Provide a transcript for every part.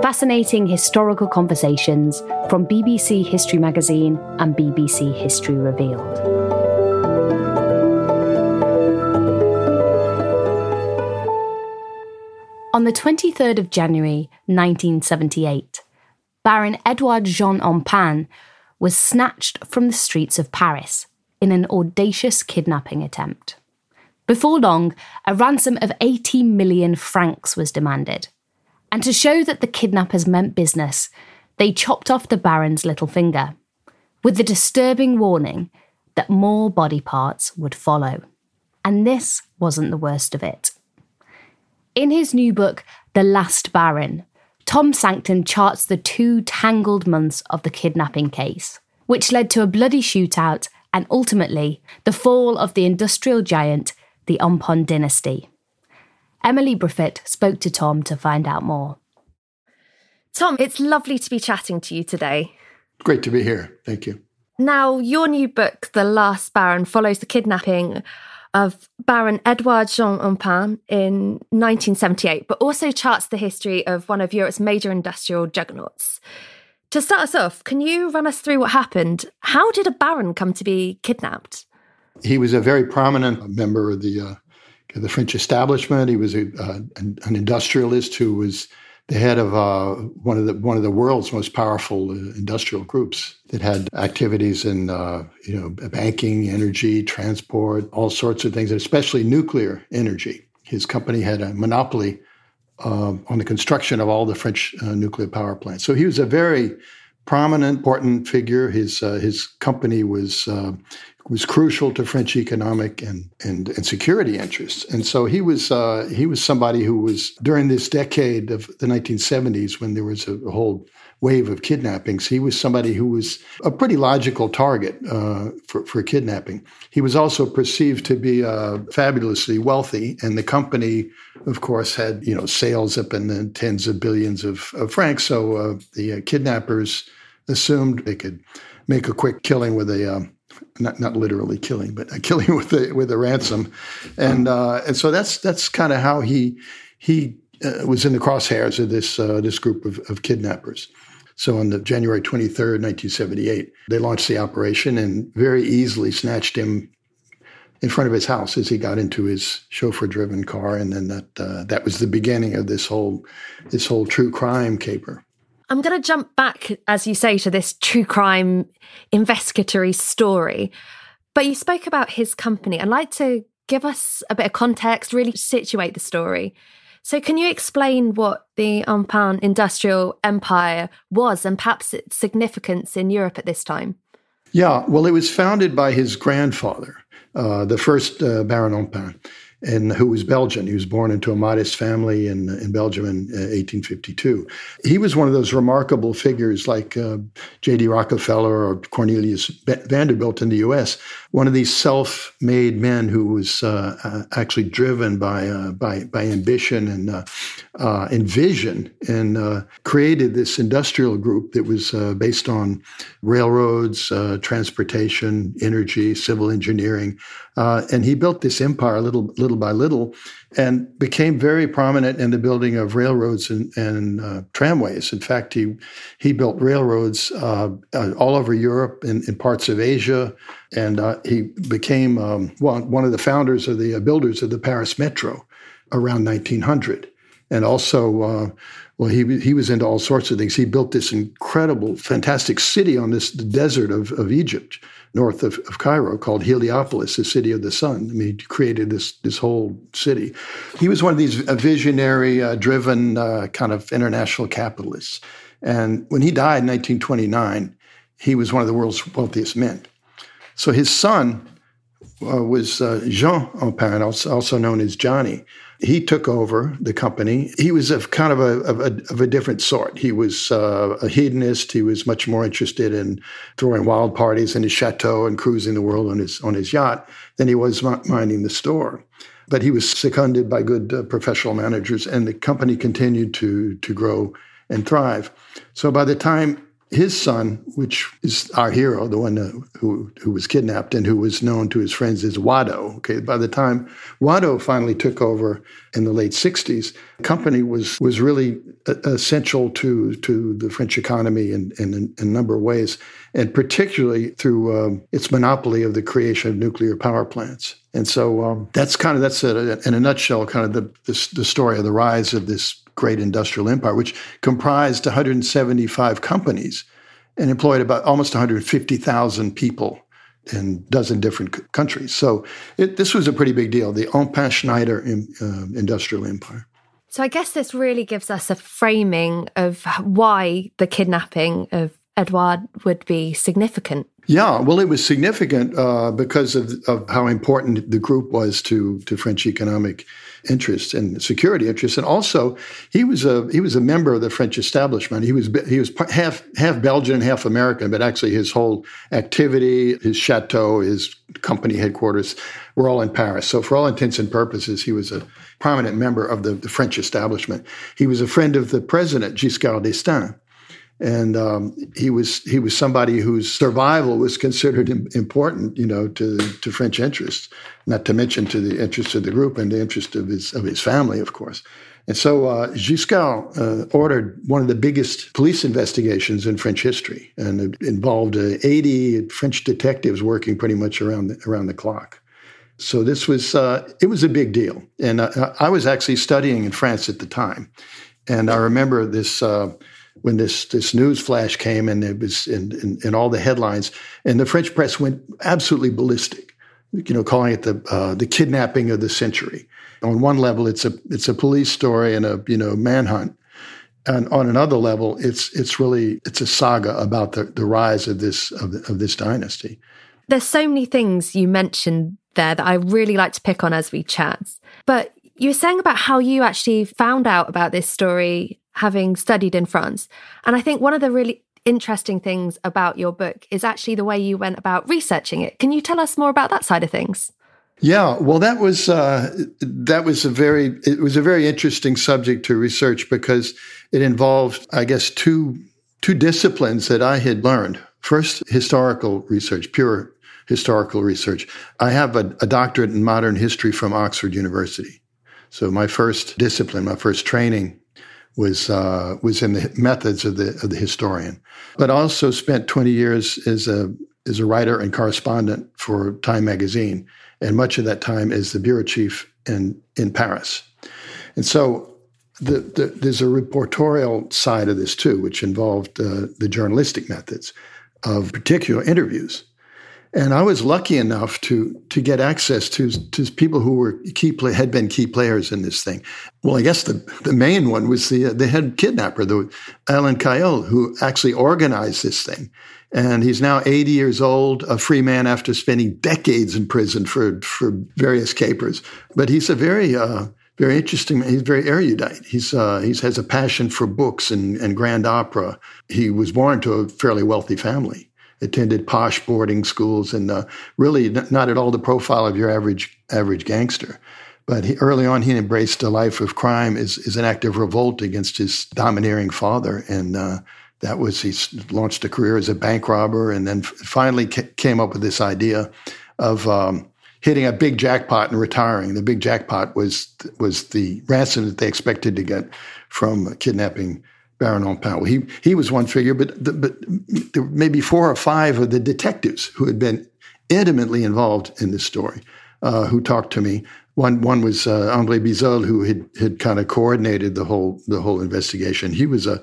Fascinating historical conversations from BBC History Magazine and BBC History Revealed. On the 23rd of January 1978, Baron Edouard Jean Empain was snatched from the streets of Paris in an audacious kidnapping attempt. Before long, a ransom of 80 million francs was demanded. And to show that the kidnappers meant business, they chopped off the Baron's little finger, with the disturbing warning that more body parts would follow. And this wasn't the worst of it. In his new book, The Last Baron, Tom Sancton charts the two tangled months of the kidnapping case, which led to a bloody shootout and ultimately the fall of the industrial giant the Empain dynasty. Emily Briffett spoke to Tom to find out more. Tom, it's lovely to be chatting to you today. Great to be here. Thank you. Now, your new book, The Last Baron, follows the kidnapping of Baron Edouard Jean Empain in 1978, but also charts the history of one of Europe's major industrial juggernauts. To start us off, can you run us through what happened? How did a baron come to be kidnapped? He was a very prominent member of the uh, the French establishment. He was a, uh, an, an, industrialist who was the head of uh, one of the one of the world's most powerful uh, industrial groups that had activities in uh, you know banking, energy, transport, all sorts of things, especially nuclear energy. His company had a monopoly uh, on the construction of all the French nuclear power plants. So he was a very prominent, important figure. His uh, his company was uh, was crucial to French economic and, and, and security interests. And so he was uh, he was somebody who was during this decade of the 1970s when there was a, a whole wave of kidnappings. He was somebody who was a pretty logical target uh, for, for kidnapping. He was also perceived to be uh, fabulously wealthy, and the company, of course, had you know sales up in the tens of billions of, of francs. So uh, the uh, kidnappers assumed they could make a quick killing with a um, not not literally killing, but a killing with a with a ransom, and uh, and so that's that's kind of how he he uh, was in the crosshairs of this uh, this group of, of kidnappers. So on the January 23rd, 1978, they launched the operation and very easily snatched him in front of his house as he got into his chauffeur-driven car, and then that uh, that was the beginning of this whole this whole true crime caper. I'm going to jump back, as you say, to this true crime investigatory story. But you spoke about his company. I'd like to give us a bit of context, really situate the story. So, can you explain what the Empain industrial empire was and perhaps its significance in Europe at this time? Yeah, well, it was founded by his grandfather, uh, the first uh, Baron Empain. And who was Belgian. He was born into a modest family in, in Belgium in 1852. Uh, he was one of those remarkable figures like uh, J.D. Rockefeller or Cornelius Vanderbilt in the U.S., one of these self made men who was uh, uh, actually driven by, uh, by, by ambition and, uh, and vision and created this industrial group that was based on railroads, transportation, energy, civil engineering. and he built this empire a little, little little by little, and became very prominent in the building of railroads and, and uh, tramways. In fact, he he built railroads uh, uh, all over Europe and in parts of Asia, and uh, he became um, one, one of the founders of the uh, builders of the Paris Metro around 1900, and also. Uh, well, he he was into all sorts of things. He built this incredible, fantastic city on this desert of, of Egypt, north of, of Cairo called Heliopolis, the city of the sun. I mean, he created this this whole city. He was one of these visionary, uh, driven uh, kind of international capitalists. And when he died in 1929, he was one of the world's wealthiest men. So his son uh, was uh, Jean Empain, also known as Johnny he took over the company. He was of kind of a, of a, of a different sort. He was uh, a hedonist. He was much more interested in throwing wild parties in his chateau and cruising the world on his on his yacht than he was minding the store. But he was seconded by good uh, professional managers, and the company continued to to grow and thrive. So by the time his son, which is our hero, the one who who was kidnapped and who was known to his friends as Wado. Okay, by the time Wado finally took over in the late '60s, the company was was really essential to to the French economy in, in, in a number of ways, and particularly through um, its monopoly of the creation of nuclear power plants. And so um, that's kind of that's a, in a nutshell, kind of the, the the story of the rise of this great industrial empire, which comprised 175 companies and employed about almost 150,000 people in a dozen different c- countries. So it, this was a pretty big deal, the Empain Schneider in, uh, industrial empire. So I guess this really gives us a framing of why the kidnapping of Edouard would be significant. Yeah, well, it was significant uh, because of, of how important the group was to to French economic interests and security interests, and also he was a he was a member of the French establishment. He was he was half half Belgian, half American, but actually his whole activity, his chateau, his company headquarters were all in Paris. So for all intents and purposes, he was a prominent member of the, the French establishment. He was a friend of the president Giscard d'Estaing and um, he was he was somebody whose survival was considered important, you know, to to French interests, not to mention to the interests of the group and the interest of his of his family, of course. And so uh, Giscard uh, ordered one of the biggest police investigations in French history, and it involved uh, 80 French detectives working pretty much around the, around the clock. So this was uh, it was a big deal, and uh, I was actually studying in France at the time, and I remember this uh, when this this news flash came and it was in, in, in, all the headlines, and the French press went absolutely ballistic, you know, calling it the uh, the kidnapping of the century. On one level, it's a it's a police story and a you know manhunt, and on another level, it's it's really it's a saga about the, the rise of this of, of this dynasty. There's so many things you mentioned there that I really like to pick on as we chat, but you were saying about how you actually found out about this story having studied in France. And I think one of the really interesting things about your book is actually the way you went about researching it. Can you tell us more about that side of things? Yeah, well, that was uh, that was a very it was a very interesting subject to research because it involved, I guess, two two disciplines that I had learned. First, historical research, pure historical research. I have a, a doctorate in modern history from Oxford University, so my first discipline, my first training was uh, was in the methods of the of the historian, but also spent 20 years as a as a writer and correspondent for Time magazine, and much of that time as the bureau chief in in Paris. And so the, the, there's a reportorial side of this too, which involved uh, the journalistic methods of particular interviews. And I was lucky enough to to get access to to people who were key play, had been key players in this thing. Well, I guess the the main one was the the head kidnapper, the Alain Cayol, who actually organized this thing. And he's now 80 years old, a free man after spending decades in prison for, for various capers. But he's a very, uh, very interesting. He's very erudite. He's uh, he has a passion for books and, and grand opera. He was born to a fairly wealthy family. Attended posh boarding schools and uh, really not at all the profile of your average average gangster. But he, early on, he embraced a life of crime as, as an act of revolt against his domineering father, and uh, that was he launched a career as a bank robber, and then finally came up with this idea of um, hitting a big jackpot and retiring. The big jackpot was was the ransom that they expected to get from kidnapping Baron Empain. Well, he he was one figure, but the, but there were maybe four or five of the detectives who had been intimately involved in this story, uh, who talked to me. One one was uh, Andre Bizol, who had had kind of coordinated the whole the whole investigation. He was a,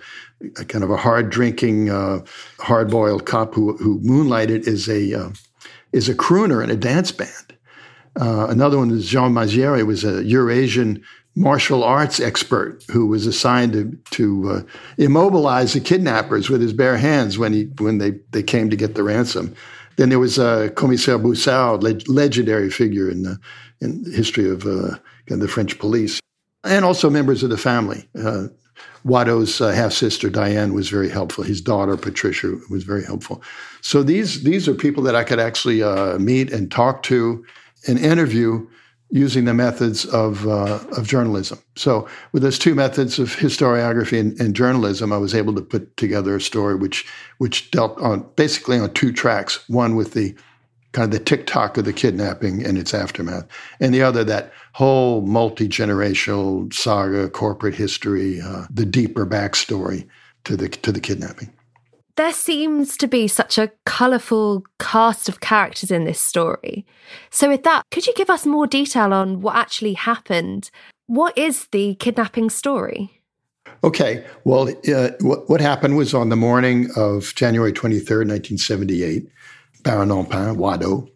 a kind of a hard drinking, uh, hard boiled cop who who moonlighted as a uh, a crooner in a dance band. Uh, another one is Jean Maziere, was a Eurasian martial arts expert who was assigned to, to uh, immobilize the kidnappers with his bare hands when he when they, they came to get the ransom. Then there was uh, Commissaire Broussard, leg- legendary figure in the, in the history of uh, the French police, and also members of the family. Uh, Wado's uh, half sister Diane was very helpful. His daughter Patricia was very helpful. So these these are people that I could actually uh, meet and talk to and interview using the methods of, uh, of journalism. So, with those two methods of historiography and, and, journalism, I was able to put together a story which which dealt on basically on two tracks. One with the kind of the tick-tock of the kidnapping and its aftermath, and the other that whole multi-generational saga, corporate history, uh, the deeper backstory to the to the kidnapping there seems to be such a colourful cast of characters in this story. So, with that, could you give us more detail on what actually happened? What is the kidnapping story? Okay. Well, uh, what, what, happened was on the morning of January 23rd, 1978, Baron Empain, Wado,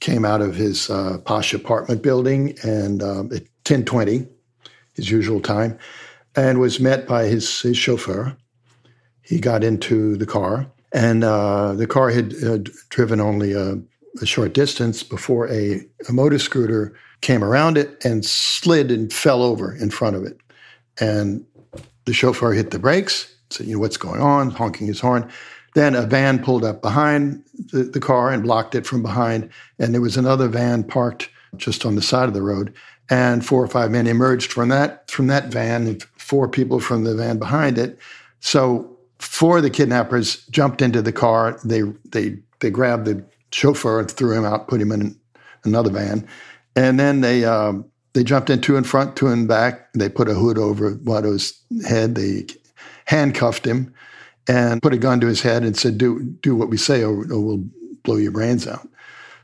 came out of his uh, posh apartment building and um, at 1020, his usual time, and was met by his, his chauffeur, he got into the car, and uh, the car had uh, driven only a, a, short distance before a, a motor scooter came around it and slid and fell over in front of it. And the chauffeur hit the brakes, said, you know, what's going on, honking his horn. Then a van pulled up behind the, the, car and blocked it from behind. And there was another van parked just on the side of the road. And four or five men emerged from that from that van, and four people from the van behind it. So four of the kidnappers jumped into the car. They they they grabbed the chauffeur and threw him out, put him in another van, and then they um, they jumped in two in front, two in back. They put a hood over Wado's head. They handcuffed him and put a gun to his head and said, "Do do what we say, or, or we'll blow your brains out."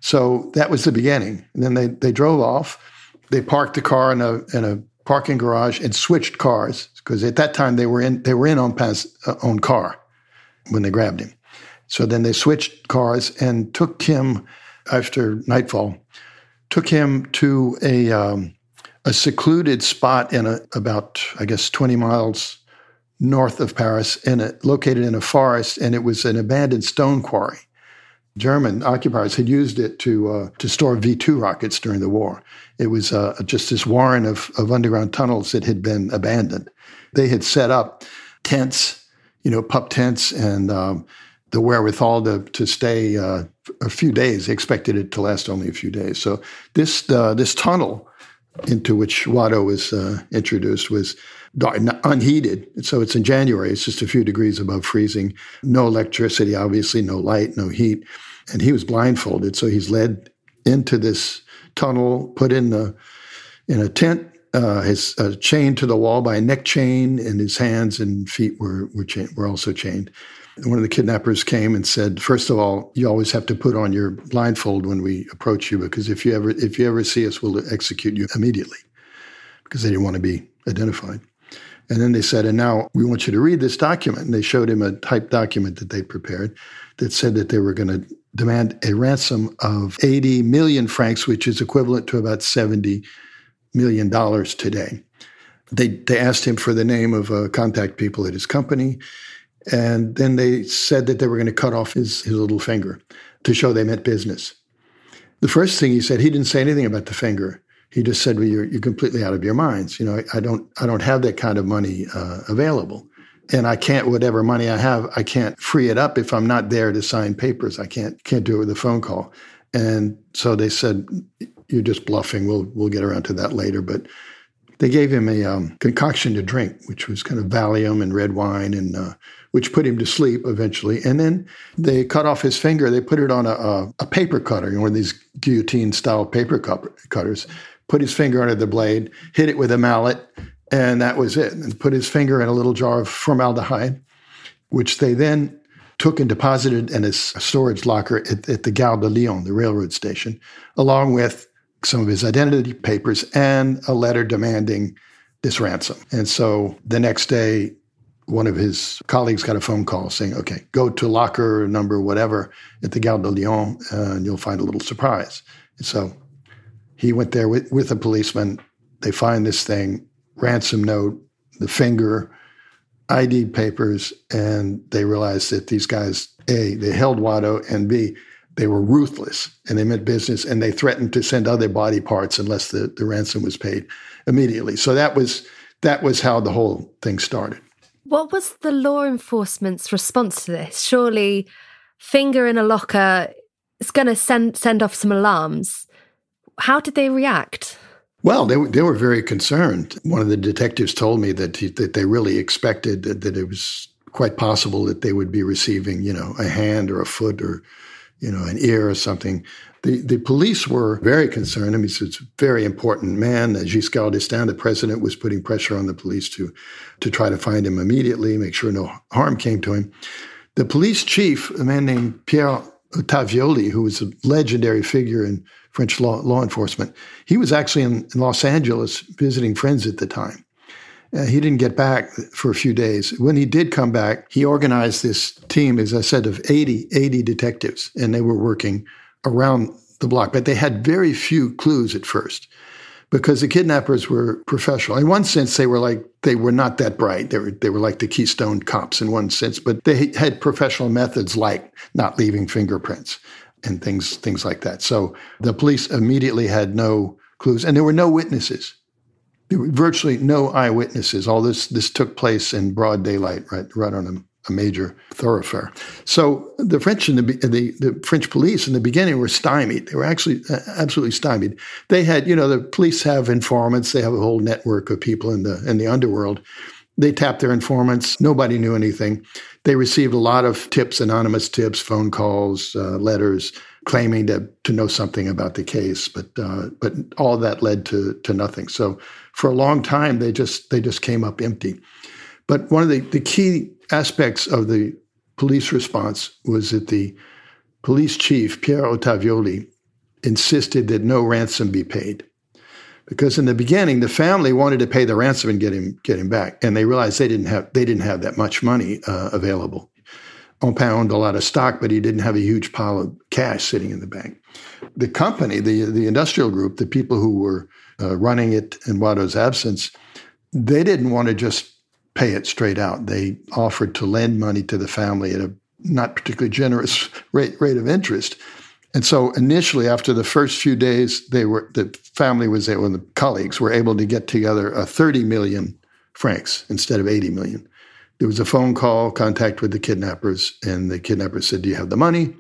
So that was the beginning. And then they they drove off. They parked the car in a in a parking garage and switched cars because at that time they were in they were in Empain's uh, own car when they grabbed him. So then they switched cars and took him after nightfall, took him to a um, a secluded spot in a about I guess twenty miles north of Paris, in a, located in a forest, and it was an abandoned stone quarry. German occupiers had used it to uh, to store V two rockets during the war. It was uh, just this warren of, of underground tunnels that had been abandoned. They had set up tents, you know, pup tents, and um, the wherewithal to to stay uh, a few days. They expected it to last only a few days. So this uh, this tunnel into which Wado was uh, introduced was unheated. So it's in January. It's just a few degrees above freezing. No electricity, obviously, no light, no heat and he was blindfolded. So he's led into this tunnel, put in the in a tent, uh, his uh, chained to the wall by a neck chain, and his hands and feet were were, cha- were also chained. And one of the kidnappers came and said, first of all, you always have to put on your blindfold when we approach you, because if you ever if you ever see us, we'll execute you immediately, because they didn't want to be identified. And then they said, and now we want you to read this document. And they showed him a typed document that they'd prepared that said that they were going to demand a ransom of 80 million francs, which is equivalent to about 70 million dollars today. They they asked him for the name of uh, contact people at his company, And then they said that they were going to cut off his, his little finger to show they meant business. The first thing he said, he didn't say anything about the finger. He just said, "Well, you're, you're completely out of your minds. You know, I, I don't I don't have that kind of money uh, available, and I can't whatever money I have, I can't free it up if I'm not there to sign papers. I can't can't do it with a phone call." And so they said, "You're just bluffing. We'll we'll get around to that later." But they gave him a um, concoction to drink, which was kind of Valium and red wine, and uh, which put him to sleep eventually. And then they cut off his finger. They put it on a, a, a paper cutter, you know, one of these guillotine style paper cutters. Put his finger under the blade, hit it with a mallet, and that was it. And put his finger in a little jar of formaldehyde, which they then took and deposited in a storage locker at, at the Gare de Lyon, the railroad station, along with some of his identity papers and a letter demanding this ransom. And so the next day, one of his colleagues got a phone call saying, okay, go to locker number whatever at the Gare de Lyon uh, and you'll find a little surprise. And so he went there with, with a policeman. They find this thing, ransom note, the finger, ID papers, and they realized that these guys, A, they held Wado, and B, they were ruthless and they meant business and they threatened to send other body parts unless the, the ransom was paid immediately. So that was that was how the whole thing started. What was the law enforcement's response to this? Surely finger in a locker is going to send send off some alarms. How did they react? Well, they, they were very concerned. One of the detectives told me that he, that they really expected that, that it was quite possible that they would be receiving, you know, a hand or a foot or you know, an ear or something. The, the police were very concerned. I mean, it's, a very important man. Giscard d'Estaing, the president, was putting pressure on the police to, to try to find him immediately, make sure no harm came to him. The police chief, a man named Pierre Ottavioli, who was a legendary figure in French law, law enforcement, he was actually in, in Los Angeles visiting friends at the time. Uh, he didn't get back for a few days. When he did come back, he organized this team, as I said, of 80, 80 detectives, and they were working around the block. But they had very few clues at first because the kidnappers were professional. In one sense, they were like they were not that bright. They were they were like the Keystone cops in one sense, but they had professional methods like not leaving fingerprints and things things like that. So the police immediately had no clues, and there were no witnesses there were virtually no eyewitnesses. All this this took place in broad daylight, right, right on a, a major thoroughfare. So the French and the, the, the French police in the beginning were stymied. They were actually uh, absolutely stymied. They had, you know, the police have informants. They have a whole network of people in the in the underworld. They tapped their informants. Nobody knew anything. They received a lot of tips, anonymous tips, phone calls, uh, letters, claiming to to know something about the case. But uh, but all that led to to nothing. So for a long time they just they just came up empty. But one of the, the key aspects of the police response was that the police chief, Pierre Ottavioli, insisted that no ransom be paid. Because in the beginning, the family wanted to pay the ransom and get him get him back, and they realized they didn't have they didn't have that much money uh, available. Empain owned a lot of stock, but he didn't have a huge pile of cash sitting in the bank. The company, the the industrial group, the people who were uh, running it in Wado's absence, they didn't want to just pay it straight out. They offered to lend money to the family at a not particularly generous rate, rate of interest. And so initially, after the first few days, they were the family was able, and the colleagues were able to get together a 30 million francs instead of 80 million. There was a phone call, contact with the kidnappers, and the kidnappers said, "Do you have the money?"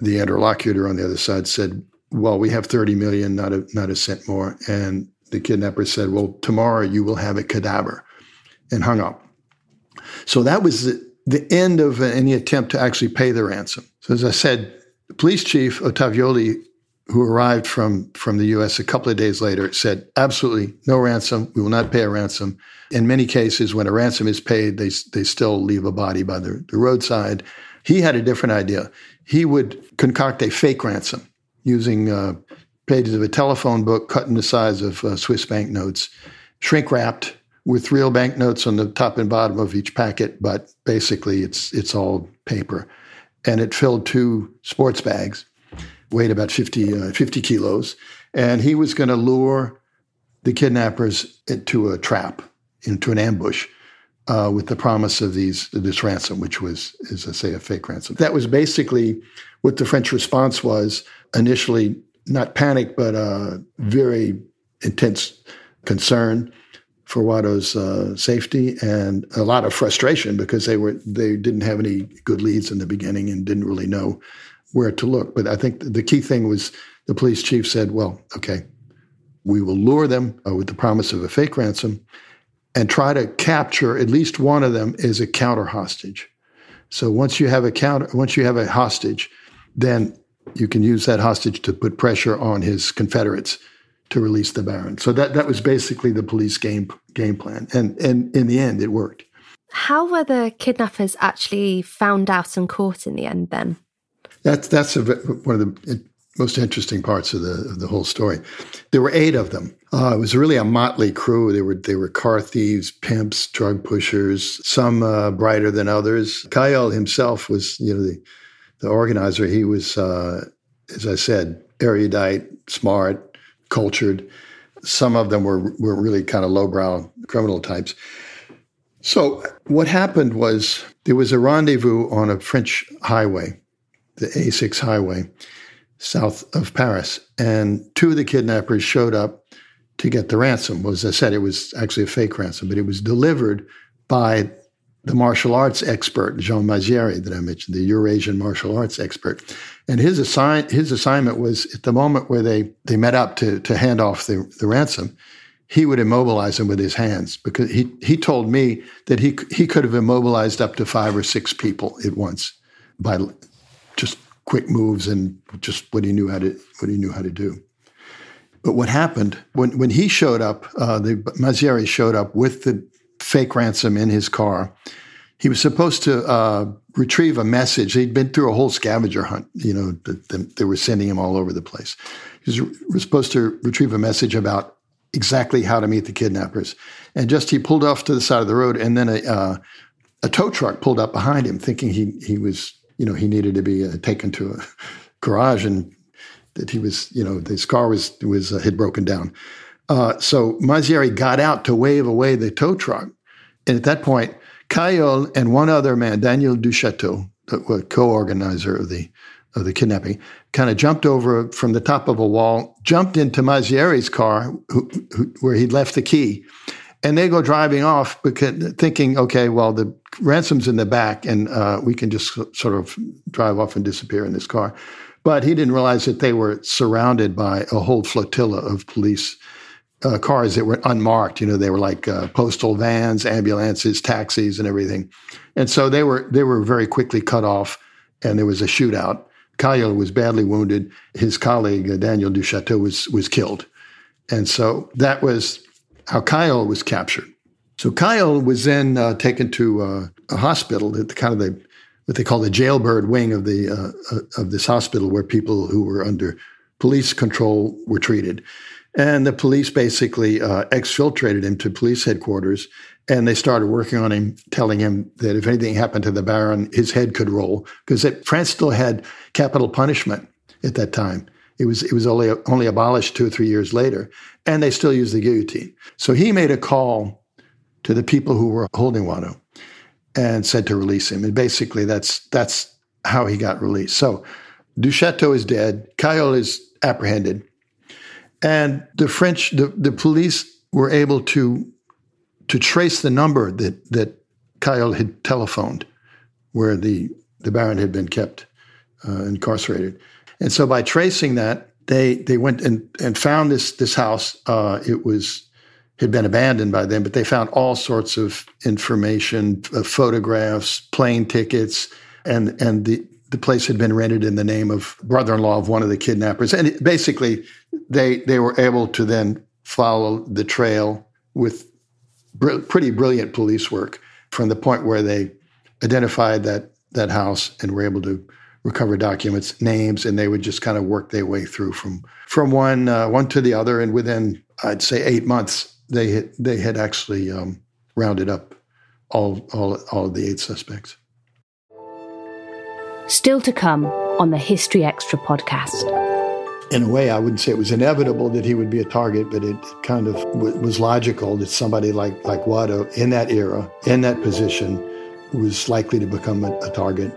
The interlocutor on the other side said, well, we have 30 million, not a, not a cent more. And the kidnapper said, well, tomorrow you will have a cadaver and hung up. So that was the, the end of any attempt to actually pay the ransom. So as I said, the police chief, Ottavioli, who arrived from, from the U.S. a couple of days later, said, absolutely no ransom. We will not pay a ransom. In many cases, when a ransom is paid, they, they still leave a body by the, the roadside. He had a different idea. He would concoct a fake ransom using uh, pages of a telephone book cut in the size of uh, Swiss banknotes, shrink wrapped with real banknotes on the top and bottom of each packet, but basically it's it's all paper. And it filled two sports bags, weighed about 50, uh, 50 kilos, and he was going to lure the kidnappers into a trap, into an ambush uh, with the promise of these this ransom, which was, as I say, a fake ransom. That was basically what the French response was initially. Not panic, but uh, very intense concern for Wado's uh, safety and a lot of frustration because they were they didn't have any good leads in the beginning and didn't really know where to look. But I think the key thing was the police chief said, "Well, okay, we will lure them uh, with the promise of a fake ransom and try to capture at least one of them as a counter hostage. So once you have a counter, once you have a hostage, then you can use that hostage to put pressure on his Confederates to release the Baron. So that that was basically the police game game plan, and and in the end, it worked. How were the kidnappers actually found out and caught in the end? Then that's that's a, one of the most interesting parts of the of the whole story. There were eight of them. Uh, it was really a motley crew. They were they were car thieves, pimps, drug pushers. Some uh, brighter than others. Cayol himself was, you know, the the organizer. He was, uh, as I said, erudite, smart, cultured. Some of them were were really kind of lowbrow criminal types. So what happened was there was a rendezvous on a French highway, the A6 highway south of Paris. And two of the kidnappers showed up to get the ransom. Well, as I said, it was actually a fake ransom, but it was delivered by the martial arts expert, Jean Mazieri, that I mentioned, the Eurasian martial arts expert. And his, assign, his assignment was at the moment where they, they met up to, to hand off the, the ransom, he would immobilize them with his hands because he, he told me that he, he could have immobilized up to five or six people at once by just quick moves and just what he knew how to what he knew how to do. But what happened when when he showed up, uh, the Mazieri showed up with the fake ransom in his car. He was supposed to uh, retrieve a message. He'd been through a whole scavenger hunt. You know, the, the, they were sending him all over the place. He was, was supposed to retrieve a message about exactly how to meet the kidnappers. And just he pulled off to the side of the road, and then a uh, a tow truck pulled up behind him, thinking he he was you know, he needed to be uh, taken to a garage and that he was, you know, his car was was uh, had broken down. Uh, so Mazieri got out to wave away the tow truck, and at that point, Cayol and one other man, Daniel Duchateau, the co-organizer of the of the kidnapping, kind of jumped over from the top of a wall, jumped into Mazieri's car, who, who, where he'd left the key, and they go driving off because thinking, okay, well, the ransom's in the back, and uh, we can just sort of drive off and disappear in this car. But he didn't realize that they were surrounded by a whole flotilla of police uh, cars that were unmarked. You know, they were like uh, postal vans, ambulances, taxis, and everything. And so they were they were very quickly cut off, and there was a shootout. Cayol was badly wounded. His colleague uh, Daniel Duchateau was was killed, and so that was how Cayol was captured. So Cayol was then uh, taken to uh, a hospital, the, kind of the what they call the jailbird wing of the uh, uh, of this hospital, where people who were under police control were treated. And the police basically uh, exfiltrated him to police headquarters, and they started working on him, telling him that if anything happened to the Baron, his head could roll because France still had capital punishment at that time. It was it was only only abolished two or three years later, and they still use the guillotine. So he made a call to the people who were holding Wado and said to release him. And basically, that's that's how he got released. So Duchateau is dead. Cayol is apprehended, and the French, the, the police were able to to trace the number that that Cayol had telephoned, where the the Baron had been kept uh, incarcerated. And so by tracing that, they they went and, and found this this house. Uh, it was had been abandoned by them, but they found all sorts of information, uh, photographs, plane tickets, and and the the place had been rented in the name of brother-in-law of one of the kidnappers. And it, basically, they they were able to then follow the trail with br- pretty brilliant police work from the point where they identified that that house and were able to recover documents, names, and they would just kind of work their way through from from one uh, one to the other. And within, I'd say, eight months, they had, they had actually um, rounded up all all all of the eight suspects. Still to come on the History Extra podcast. in a way, I wouldn't say it was inevitable that he would be a target, but it kind of w- was logical that somebody like, like Wado in that era, in that position, was likely to become a, a target.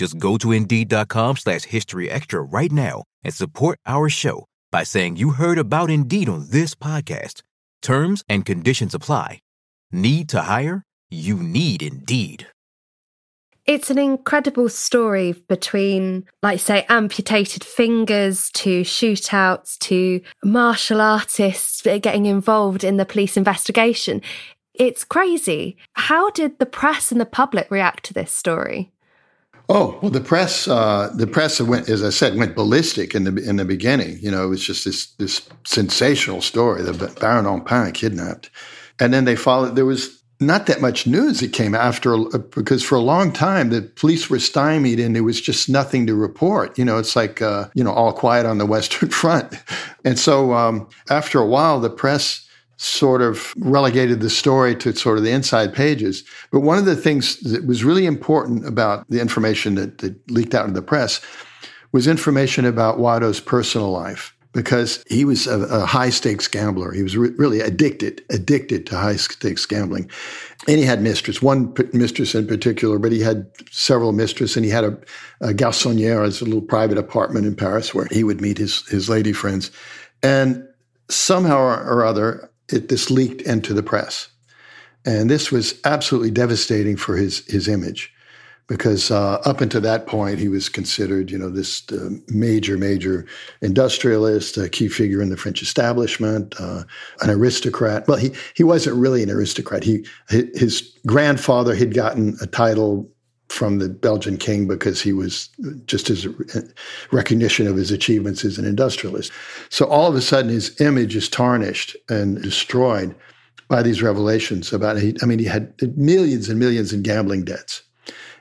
Just go to Indeed.com slash History Extra right now and support our show by saying you heard about Indeed on this podcast. Terms and conditions apply. Need to hire? You need Indeed. It's an incredible story between, like say, amputated fingers to shootouts to martial artists getting involved in the police investigation. It's crazy. How did the press and the public react to this story? Oh well, the press, uh, the press went, as I said, went ballistic in the in the beginning. You know, it was just this this sensational story: the Baron Empain kidnapped, and then they followed. There was not that much news that came after because for a long time the police were stymied and there was just nothing to report. You know, it's like uh, you know all quiet on the Western Front, and so um, after a while the press sort of relegated the story to sort of the inside pages. But one of the things that was really important about the information that, that leaked out in the press was information about Wado's personal life because he was a, a high stakes gambler. He was re- really addicted, addicted to high stakes gambling. And he had mistress, one p- mistress in particular, but he had several mistresses. And he had a, a garçonnière, as a little private apartment in Paris where he would meet his, his lady friends. And somehow or other, it, this leaked into the press. And this was absolutely devastating for his, his image because uh, up until that point, he was considered, you know, this uh, major, major industrialist, a key figure in the French establishment, uh, an aristocrat. Well, he he wasn't really an aristocrat. He his grandfather had gotten a title from the Belgian king because he was just his recognition of his achievements as an industrialist. So all of a sudden, his image is tarnished and destroyed by these revelations about. I mean, he had millions and millions in gambling debts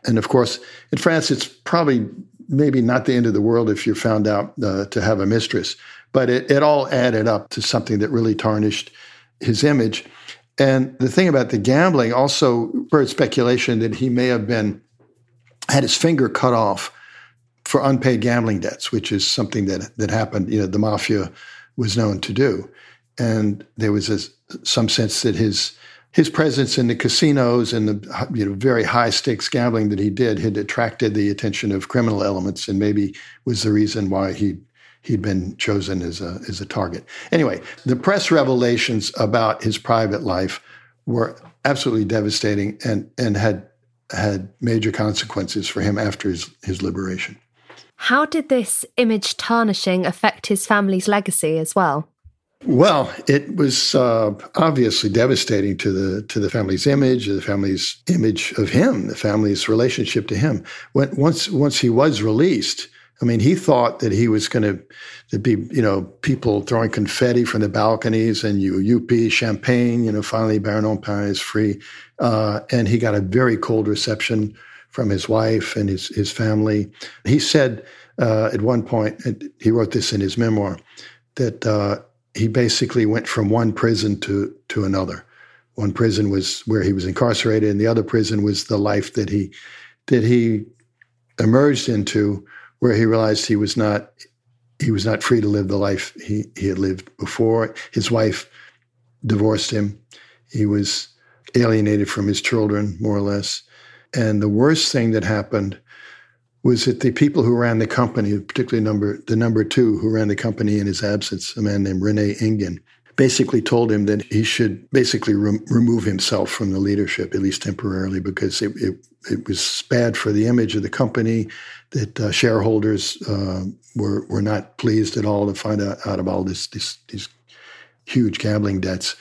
and of course, in France, it's probably maybe not the end of the world if you're found out uh, to have a mistress, but it, it all added up to something that really tarnished his image. And the thing about the gambling also spurred speculation that he may have been had his finger cut off for unpaid gambling debts, which is something that that happened. You know, the mafia was known to do, and there was a, some sense that his his presence in the casinos and the you know very high stakes gambling that he did had attracted the attention of criminal elements and maybe was the reason why he he'd been chosen as a as a target. Anyway, the press revelations about his private life were absolutely devastating and and had had major consequences for him after his, his liberation. How did this image tarnishing affect his family's legacy as well? Well, it was uh, obviously devastating to the to the family's image, the family's image of him, the family's relationship to him. When, once once he was released, I mean, he thought that he was going to be, you know, people throwing confetti from the balconies and you youpi champagne. You know, finally Baron Empain is free, uh, and he got a very cold reception from his wife and his his family. He said uh, at one point, he wrote this in his memoir, that uh, he basically went from one prison to to another. One prison was where he was incarcerated, and the other prison was the life that he that he emerged into, where he realized he was not he was not free to live the life he, he had lived before. His wife divorced him. He was alienated from his children, more or less. And the worst thing that happened was that the people who ran the company, particularly number the number two who ran the company in his absence, a man named Rene Ingen, basically told him that he should basically re- remove himself from the leadership, at least temporarily, because it, it, it was bad for the image of the company, that uh, shareholders uh, were, were not pleased at all to find out, out about all this, this, these huge gambling debts.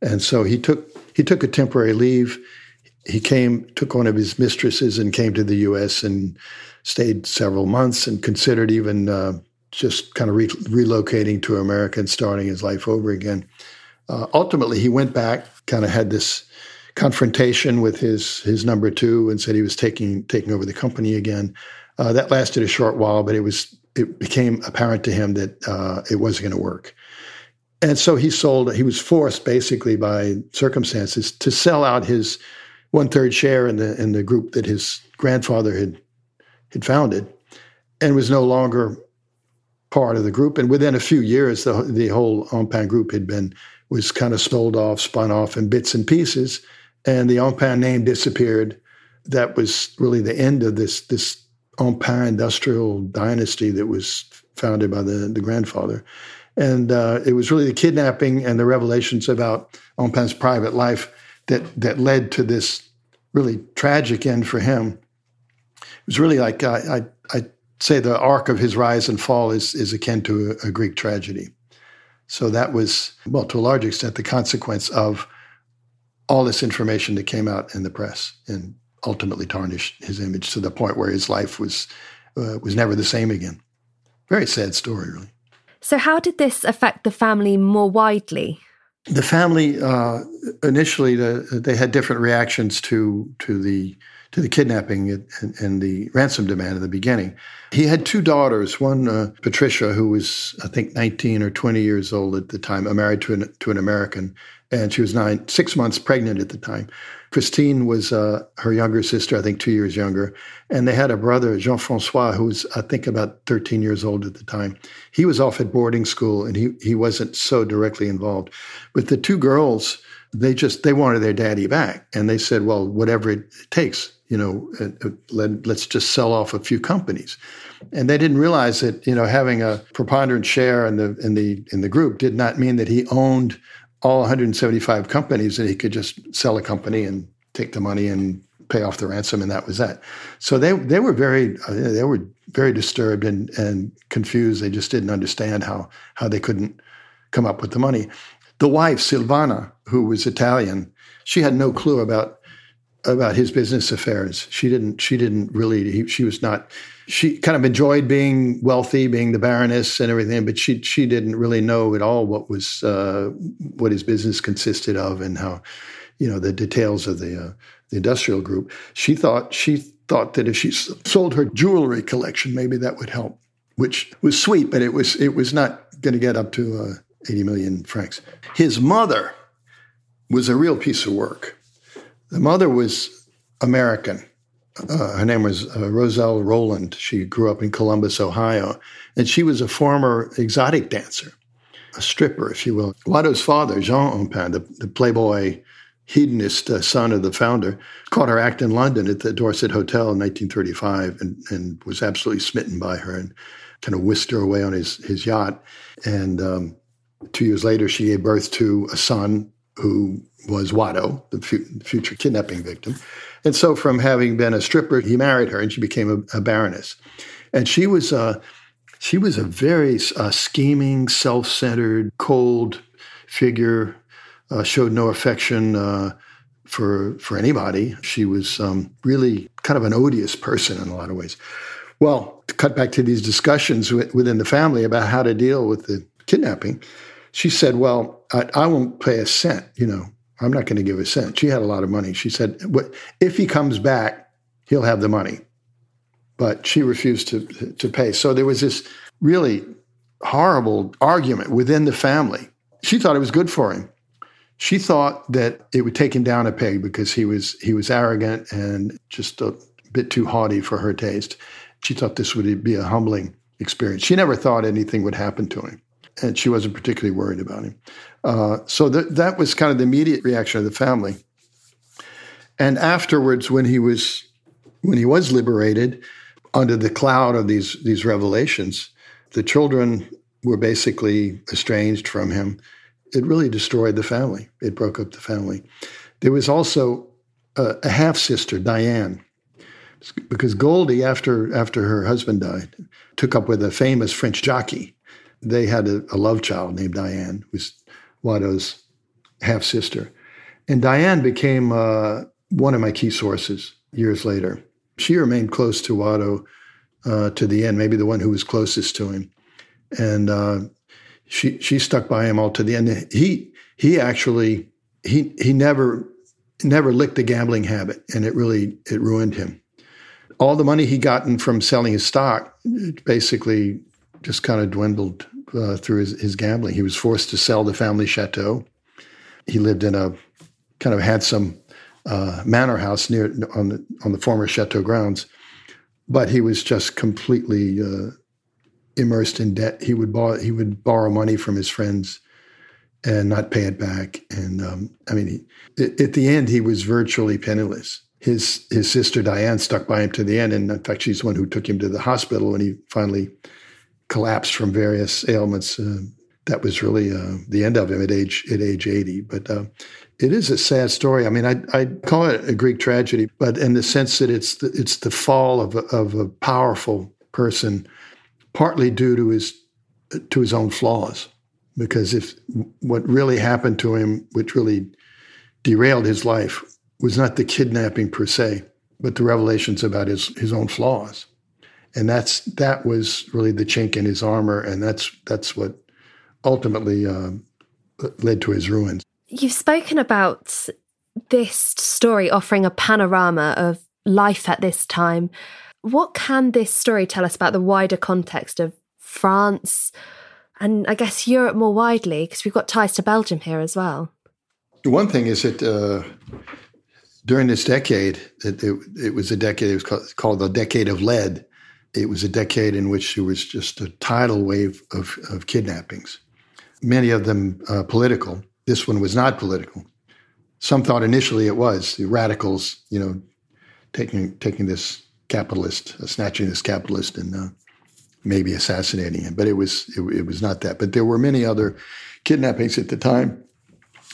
And so he took, he took a temporary leave. he came, took one of his mistresses and came to the U.S. and stayed several months and considered even uh, just kind of re- relocating to America and starting his life over again. Uh, ultimately, he went back, kind of had this confrontation with his his number two, and said he was taking taking over the company again. Uh, that lasted a short while, but it was it became apparent to him that uh, it wasn't going to work. And so he sold, he was forced basically by circumstances to sell out his one third share in the in the group that his grandfather had had founded and was no longer part of the group. And within a few years, the the whole Empain group had been was kind of sold off, spun off in bits and pieces, and the Empain name disappeared. That was really the end of this this Empain industrial dynasty that was founded by the, the grandfather. And uh, it was really the kidnapping and the revelations about Empain's private life that that led to this really tragic end for him. It was really like I, I, I say the arc of his rise and fall is is akin to a, a Greek tragedy. So that was well to a large extent the consequence of all this information that came out in the press and ultimately tarnished his image to the point where his life was uh, was never the same again. Very sad story, really. So, how did this affect the family more widely? The family uh, initially the, they had different reactions to to the to the kidnapping and, and, the ransom demand in the beginning. He had two daughters. One, uh, Patricia, who was I think 19 or 20 years old at the time, married to an to an American, and she was nine six months pregnant at the time. Christine was uh, her younger sister, I think two years younger. And they had a brother, Jean Francois, who was, I think, about 13 years old at the time. He was off at boarding school and he, he wasn't so directly involved. But the two girls, they just they wanted their daddy back and they said well whatever it takes you know uh, uh, let, let's just sell off a few companies and they didn't realize that you know having a preponderant share in the in the in the group did not mean that he owned all 175 companies that he could just sell a company and take the money and pay off the ransom, and that was that. So they they were very uh, they were very disturbed and and confused. They just didn't understand how how they couldn't come up with the money. The wife Silvana, who was Italian, she had no clue about about his business affairs. She didn't. She didn't really. He, she was not. She kind of enjoyed being wealthy, being the baroness and everything, but she she didn't really know at all what was uh, what his business consisted of and how, you know, the details of the uh, the industrial group. She thought she thought that if she sold her jewelry collection, maybe that would help, which was sweet, but it was it was not going to get up to uh, eighty million francs. His mother was a real piece of work the mother was American. Uh, her name was uh, Rozell Rowland. She grew up in Columbus, Ohio, and she was a former exotic dancer, a stripper, if you will. Wado's father, Jean Empain, the, the playboy hedonist uh, son of the founder, caught her act in London at the Dorset Hotel in 1935 and, and was absolutely smitten by her and kind of whisked her away on his, his yacht. And um, two years later, she gave birth to a son who was Wado, the future kidnapping victim. And so, from having been a stripper, he married her, and she became a, a baroness. And she was a she was a very uh, scheming, self-centered, cold figure. Uh, showed no affection uh, for for anybody. She was um, really kind of an odious person in a lot of ways. Well, to cut back to these discussions w- within the family about how to deal with the kidnapping, she said, "Well, I, I won't pay a cent. You know, I'm not going to give a cent. She had a lot of money. She said, if he comes back, he'll have the money. But she refused to, to pay. So there was this really horrible argument within the family. She thought it was good for him. She thought that it would take him down a peg because he was he was arrogant and just a bit too haughty for her taste. She thought this would be a humbling experience. She never thought anything would happen to him and she wasn't particularly worried about him. Uh, so th- that was kind of the immediate reaction of the family. And afterwards, when he was when he was liberated, under the cloud of these these revelations, the children were basically estranged from him. It really destroyed the family. It broke up the family. There was also a, a half sister, Diane, because Goldie, after after her husband died, took up with a famous French jockey they had a, a love child named Diane, who's Wado's half sister. And Diane became uh, one of my key sources years later. She remained close to Wado uh, to the end, maybe the one who was closest to him, and uh, she she stuck by him all to the end. He he actually he he never never licked the gambling habit, and it really it ruined him. All the money he gotten from selling his stock basically just kind of dwindled uh, through his, his gambling. He was forced to sell the family chateau. He lived in a kind of handsome uh, manor house near on the on the former chateau grounds, but he was just completely uh, immersed in debt. He would borrow he would borrow money from his friends and not pay it back. And um, I mean, he, at the end, he was virtually penniless. His his sister Diane stuck by him to the end, and in fact, she's the one who took him to the hospital when he finally collapsed from various ailments. Uh, that was really uh, the end of him at age at age eighty. But uh, it is a sad story. I mean, I I call it a Greek tragedy, but in the sense that it's the, it's the fall of a, of a powerful person, partly due to his to his own flaws. Because if what really happened to him, which really derailed his life, was not the kidnapping per se, but the revelations about his his own flaws, and that's that was really the chink in his armor, and that's that's what ultimately uh, led to his ruins. You've spoken about this story offering a panorama of life at this time. What can this story tell us about the wider context of France and I guess Europe more widely? Because we've got ties to Belgium here as well. One thing is that uh, during this decade, it, it, it, was a decade, it was called, called the Decade of Lead. It was a decade in which there was just a tidal wave of, of kidnappings, many of them uh, political. This one was not political. Some thought initially it was the radicals, you know, taking taking this capitalist, uh, snatching this capitalist, and uh, maybe assassinating him. But it was it, it, was not that. But there were many other kidnappings at the time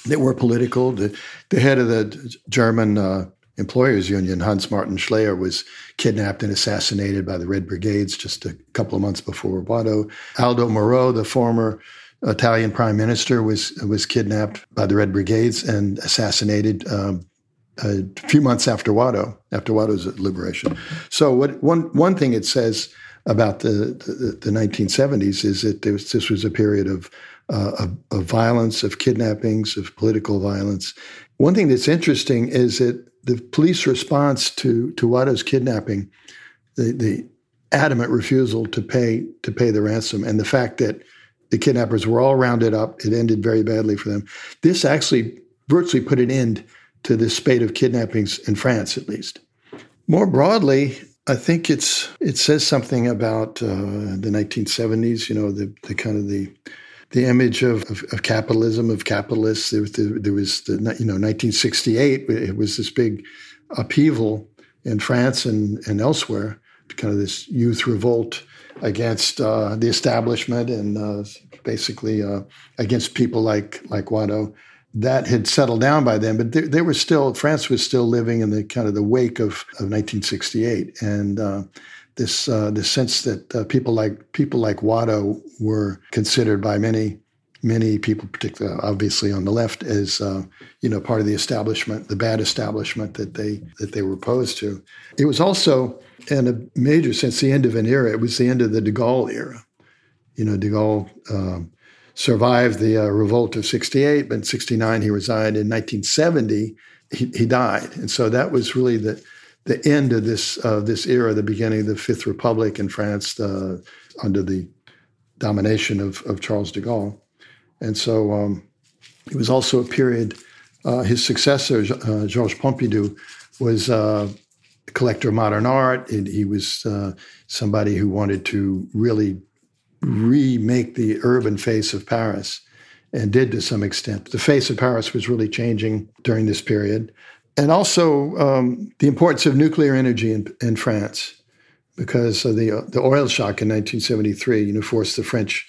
that were political. The, the head of the German uh, employers union, Hans Martin Schleyer, was kidnapped and assassinated by the Red Brigades just a couple of months before Wado. Aldo Moro, the former Italian prime minister, was was kidnapped by the Red Brigades and assassinated. Um, a few months after Wado, after Wado's liberation. So, what one one thing it says about the, the, the 1970s is that was, this was a period of, uh, of, of, violence, of kidnappings, of political violence. One thing that's interesting is that the police response to, to Wado's kidnapping, the, the adamant refusal to pay to pay the ransom, and the fact that the kidnappers were all rounded up, it ended very badly for them. This actually virtually put an end to this spate of kidnappings in France, at least. More broadly, I think it's it says something about uh, the 1970s. You know, the, the kind of the the image of, of, of capitalism of capitalists. There was the, there was the you know 1968. It was this big upheaval in France and and elsewhere. Kind of this youth revolt against uh, the establishment and uh, basically uh, against people like like Wado that had settled down by then, but they, they, were still France was still living in the kind of the wake of, of 1968, and uh, this uh, this sense that uh, people like people like Wado were considered by many many people, particularly obviously on the left, as uh, you know part of the establishment, the bad establishment that they that they were opposed to. It was also, in a major sense, the end of an era. It was the end of the De Gaulle era. You know, De Gaulle. Um, survived the uh, revolt of 68, but in 69 he resigned. In 1970, he, he, died. And so that was really the, the end of this, uh, this era, the beginning of the Fifth Republic in France uh, under the domination of, of Charles de Gaulle. And so um, it was also a period, uh, his successor, uh, Georges Pompidou, was uh, a collector of modern art. And he was somebody who wanted to really remake the urban face of Paris and did to some extent. The face of Paris was really changing during this period. And also um, the importance of nuclear energy in, in France, because the, the oil shock in 1973 you know, forced the French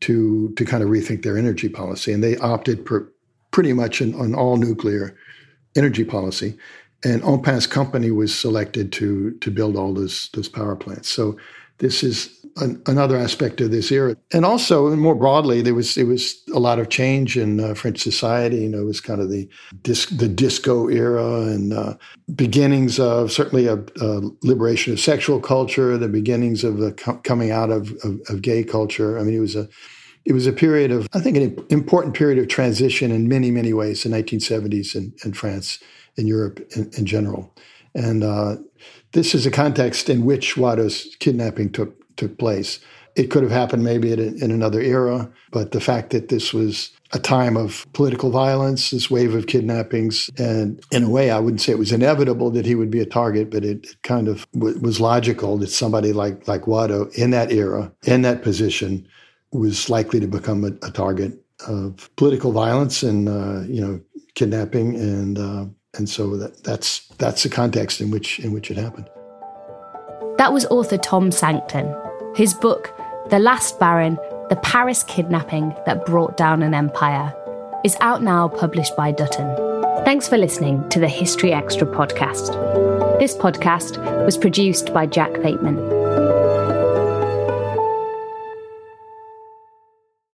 to, to kind of rethink their energy policy. And they opted per, pretty much an, an all nuclear energy policy. And Empain's company was selected to, to build all those, those power plants. So this is an, another aspect of this era. And also, more broadly, there was it was a lot of change in uh, French society. You know, it was kind of the the disco era and uh, beginnings of certainly a, a, liberation of sexual culture, the beginnings of the co- coming out of, of, of gay culture. I mean, it was a it was a period of, I think, an important period of transition in many, many ways, the 1970s in, in France, in Europe in, in general. And uh, this is a context in which Wado's kidnapping took took place. It could have happened maybe in, another era, but the fact that this was a time of political violence, this wave of kidnappings, and in a way, I wouldn't say it was inevitable that he would be a target, but it, kind of was logical that somebody like like Wado in that era, in that position, was likely to become a, a target of political violence and uh, you know kidnapping, and uh, and so that, that's that's the context in which in which it happened. That was author Tom Sancton. His book, The Last Baron The Paris Kidnapping That Brought Down an Empire, is out now, published by Dutton. Thanks for listening to the History Extra podcast. This podcast was produced by Jack Bateman.